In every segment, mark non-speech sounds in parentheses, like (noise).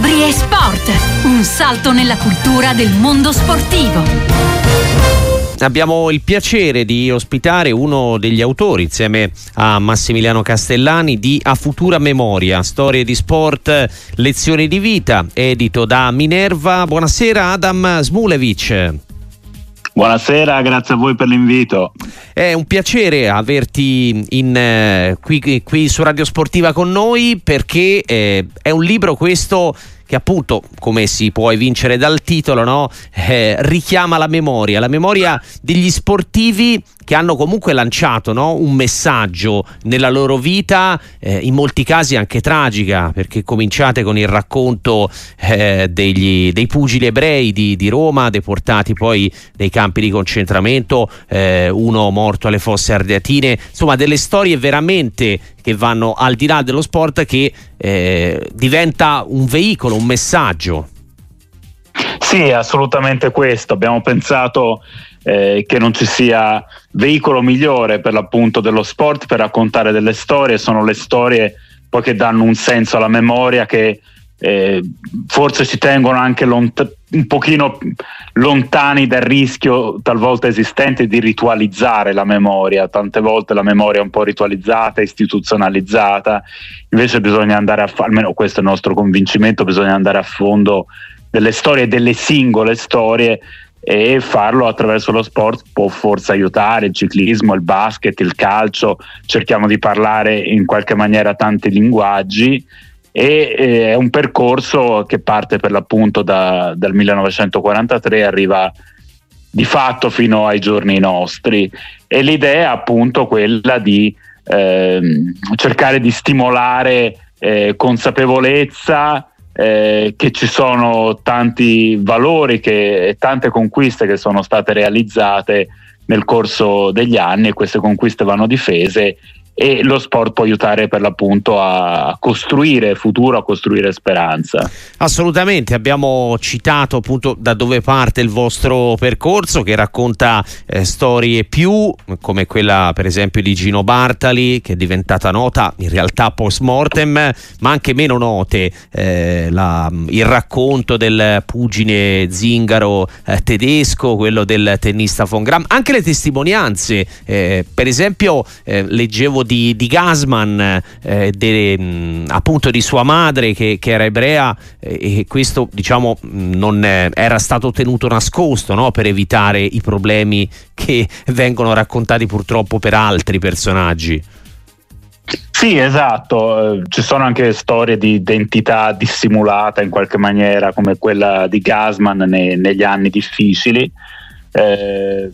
Libri e sport. Un salto nella cultura del mondo sportivo. Abbiamo il piacere di ospitare uno degli autori insieme a Massimiliano Castellani di A Futura Memoria, storie di sport, lezioni di vita, edito da Minerva. Buonasera Adam Smulevic. Buonasera, grazie a voi per l'invito. È un piacere averti in, eh, qui, qui, su Radio Sportiva con noi perché eh, è un libro questo che appunto, come si può evincere dal titolo, no? eh, richiama la memoria, la memoria degli sportivi che hanno comunque lanciato no? un messaggio nella loro vita, eh, in molti casi anche tragica, perché cominciate con il racconto eh, degli, dei pugili ebrei di, di, Roma, deportati poi nei campi di concentramento, eh, uno morto alle fosse ardeatine, insomma delle storie veramente che vanno al di là dello sport che eh, diventa un veicolo, un messaggio. Sì, assolutamente questo. Abbiamo pensato eh, che non ci sia veicolo migliore per l'appunto dello sport per raccontare delle storie, sono le storie poi che danno un senso alla memoria che eh, forse ci tengono anche lont- un pochino lontani dal rischio talvolta esistente di ritualizzare la memoria, tante volte la memoria è un po' ritualizzata, istituzionalizzata, invece bisogna andare a fare, almeno questo è il nostro convincimento, bisogna andare a fondo delle storie, delle singole storie e farlo attraverso lo sport può forse aiutare il ciclismo, il basket, il calcio, cerchiamo di parlare in qualche maniera tanti linguaggi. E eh, è un percorso che parte per l'appunto da, dal 1943 e arriva di fatto fino ai giorni nostri. E l'idea è appunto quella di eh, cercare di stimolare eh, consapevolezza eh, che ci sono tanti valori e tante conquiste che sono state realizzate nel corso degli anni e queste conquiste vanno difese e lo sport può aiutare per l'appunto a costruire futuro, a costruire speranza. Assolutamente, abbiamo citato appunto da dove parte il vostro percorso che racconta eh, storie più come quella per esempio di Gino Bartali che è diventata nota in realtà post mortem, ma anche meno note, eh, la, il racconto del pugine zingaro eh, tedesco, quello del tennista von Gram, anche le testimonianze, eh, per esempio eh, leggevo di, di Gasman, eh, de, mh, appunto di sua madre che, che era ebrea eh, e questo diciamo non eh, era stato tenuto nascosto no? per evitare i problemi che (laughs) vengono raccontati purtroppo per altri personaggi. Sì, esatto, ci sono anche storie di identità dissimulata in qualche maniera come quella di Gasman nei, negli anni difficili. Eh,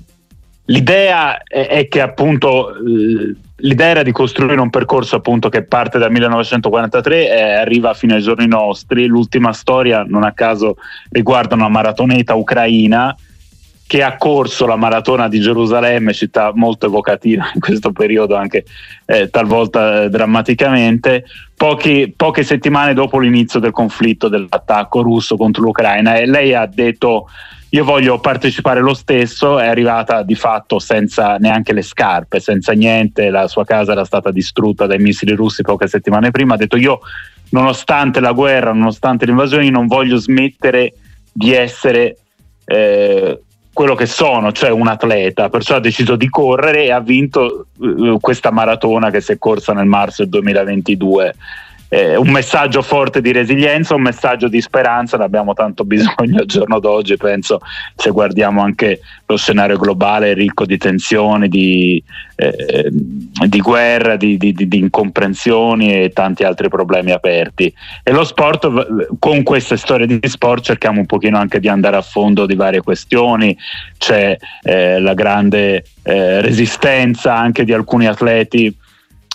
l'idea è, è, che appunto l'idea era di costruire un percorso appunto che parte dal 1943 e arriva fino ai giorni nostri. L'ultima storia, non a caso, riguarda una maratoneta ucraina che ha corso la maratona di Gerusalemme, città molto evocativa in questo periodo, anche eh, talvolta eh, drammaticamente, pochi, poche settimane dopo l'inizio del conflitto dell'attacco russo contro l'Ucraina. E lei ha detto io voglio partecipare lo stesso, è arrivata di fatto senza neanche le scarpe, senza niente, la sua casa era stata distrutta dai missili russi poche settimane prima, ha detto io nonostante la guerra, nonostante l'invasione, non voglio smettere di essere eh, quello che sono, cioè un atleta, perciò ha deciso di correre e ha vinto uh, questa maratona che si è corsa nel marzo del 2022 eh, un messaggio forte di resilienza, un messaggio di speranza, ne abbiamo tanto bisogno al giorno d'oggi, penso se guardiamo anche lo scenario globale ricco di tensioni, di, eh, di guerra, di, di, di, incomprensioni e tanti altri problemi aperti. E lo sport, con queste storie di sport cerchiamo un pochino anche di andare a fondo di varie questioni, c'è eh, la grande eh, resistenza anche di alcuni atleti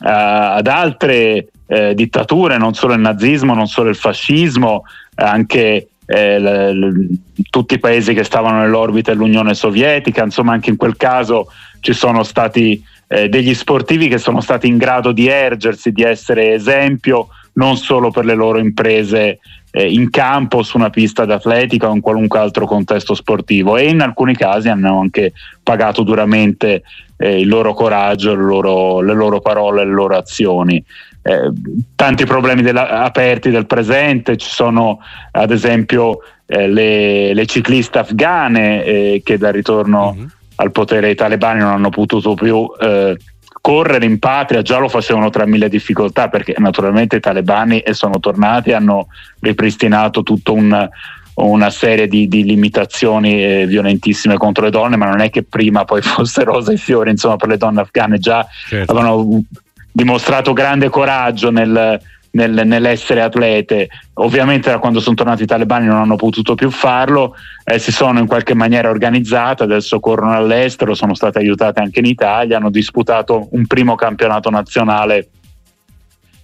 ad altre eh, dittature, non solo il nazismo, non solo il fascismo, anche eh, l- l- tutti i paesi che stavano nell'orbita dell'Unione Sovietica, insomma anche in quel caso ci sono stati eh, degli sportivi che sono stati in grado di ergersi, di essere esempio non solo per le loro imprese eh, in campo, su una pista d'atletica o in qualunque altro contesto sportivo e in alcuni casi hanno anche pagato duramente eh, il loro coraggio, le loro, le loro parole, le loro azioni. eh, tanti problemi della, aperti del presente, ci sono ad esempio eh, le, le, cicliste afghane eh, che dal ritorno mm-hmm. al potere dei talebani non hanno potuto più eh, correre in patria, già lo facevano tra mille difficoltà perché naturalmente i talebani sono tornati, hanno ripristinato tutto un una serie di, di limitazioni eh, violentissime contro le donne, ma non è che prima (laughs) poi fosse rosa e fiori, insomma, per le donne afghane già certo. avevano dimostrato grande coraggio nel, nel, nell'essere atlete. Ovviamente da quando sono tornati i talebani non hanno potuto più farlo, eh, si sono in qualche maniera organizzate, adesso corrono all'estero, sono state aiutate anche in Italia, hanno disputato un primo campionato nazionale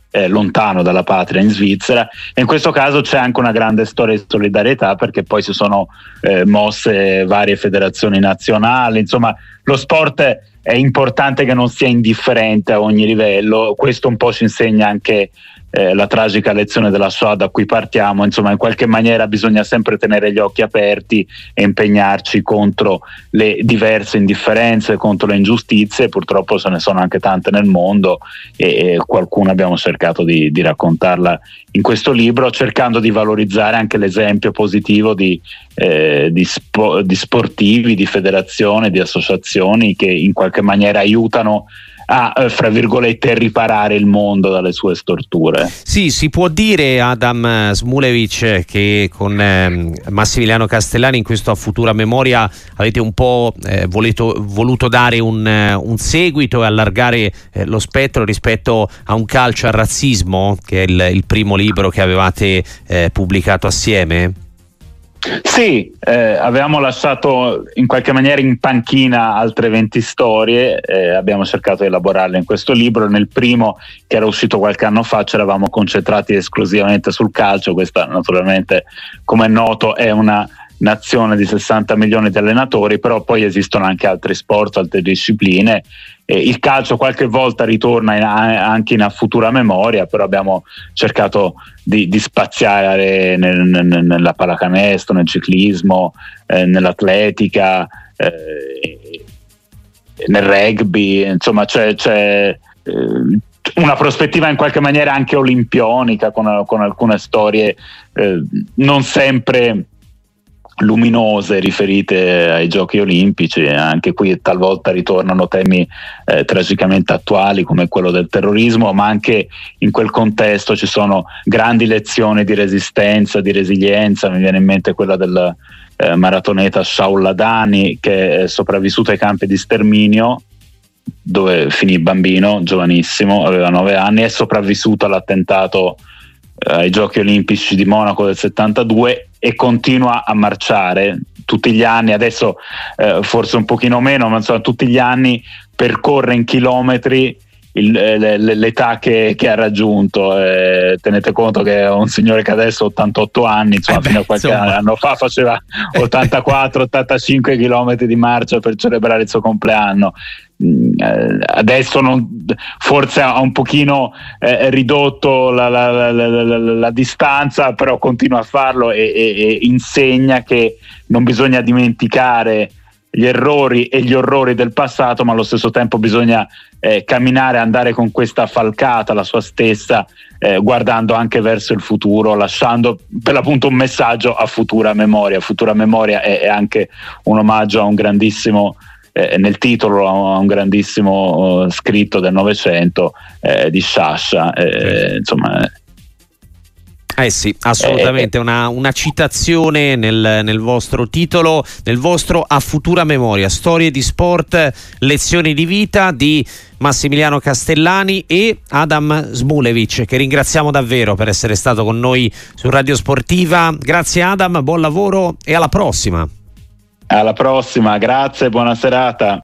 eh, lontano dalla patria in Svizzera e in questo caso c'è anche una grande storia di solidarietà perché poi si sono eh, mosse varie federazioni nazionali, insomma lo sport è importante che non sia indifferente a ogni livello, questo un po' ci insegna anche eh, la tragica lezione della Shoah da cui partiamo, insomma in qualche maniera bisogna sempre tenere gli occhi aperti e impegnarci contro le diverse indifferenze, contro le ingiustizie, purtroppo se ne sono anche tante nel mondo e, e qualcuno abbiamo cercato di, di, raccontarla in questo libro cercando di valorizzare anche l'esempio positivo di, eh, di, spo, di sportivi, di federazioni, di associazioni che in qualche maniera aiutano a, eh, fra virgolette, riparare il mondo dalle sue storture. Sì, si può dire, Adam Smulevic, che con eh, Massimiliano Castellani in questo a futura memoria avete un po' eh, voluto, voluto, dare un, uh, un, seguito e allargare eh, lo spettro rispetto a un calcio al razzismo, che è il, il primo libro che avevate eh, pubblicato assieme? Sì, eh, avevamo lasciato in qualche maniera in panchina altre 20 storie, eh, abbiamo cercato di elaborarle in questo libro. Nel primo, che era uscito qualche anno fa, ci eravamo concentrati esclusivamente sul calcio. Questa, naturalmente, come è noto, è una nazione di 60 milioni di allenatori, però poi esistono anche altri sport, altre discipline. Eh, il calcio qualche volta ritorna in, anche in futura memoria, però abbiamo cercato di, di spaziare nel, nel, nella pallacanestro, nel ciclismo, eh, nell'atletica, eh, nel rugby, insomma c'è, c'è eh, una prospettiva in qualche maniera anche olimpionica con, con alcune storie eh, non sempre luminose riferite ai giochi olimpici, anche qui talvolta ritornano temi eh, tragicamente attuali come quello del terrorismo, ma anche in quel contesto ci sono grandi lezioni di resistenza, di resilienza, mi viene in mente quella del eh, maratoneta Shaul Ladani che è sopravvissuto ai campi di sterminio dove finì bambino, giovanissimo, aveva nove anni, è sopravvissuto all'attentato ai giochi olimpici di Monaco del 72 e continua a marciare tutti gli anni, adesso eh, forse un pochino meno, ma insomma tutti gli anni percorre in chilometri il, eh, l'età che, che, ha raggiunto. Eh, tenete conto che è un signore che adesso ha 88 anni, insomma, eh beh, fino a qualche insomma. anno fa faceva (laughs) 84-85 km di marcia per celebrare il suo compleanno. Mm, eh, adesso non, forse ha un pochino eh, ridotto la, la, la, la, distanza, però continua a farlo e, e, e insegna che non bisogna dimenticare gli errori e gli orrori del passato, ma allo stesso tempo bisogna eh, camminare, andare con questa falcata, la sua stessa, eh, guardando anche verso il futuro, lasciando per l'appunto un messaggio a futura memoria. Futura memoria è, è anche un omaggio a un grandissimo eh, nel titolo a un grandissimo uh, scritto del Novecento eh, di Sciascia. Eh, insomma, eh sì, assolutamente, eh, una, una, citazione nel, nel, vostro titolo, nel vostro A Futura Memoria, storie di sport, lezioni di vita di Massimiliano Castellani e Adam Smulevic, che ringraziamo davvero per essere stato con noi su Radio Sportiva. Grazie Adam, buon lavoro e alla prossima. Alla prossima, grazie, buona serata.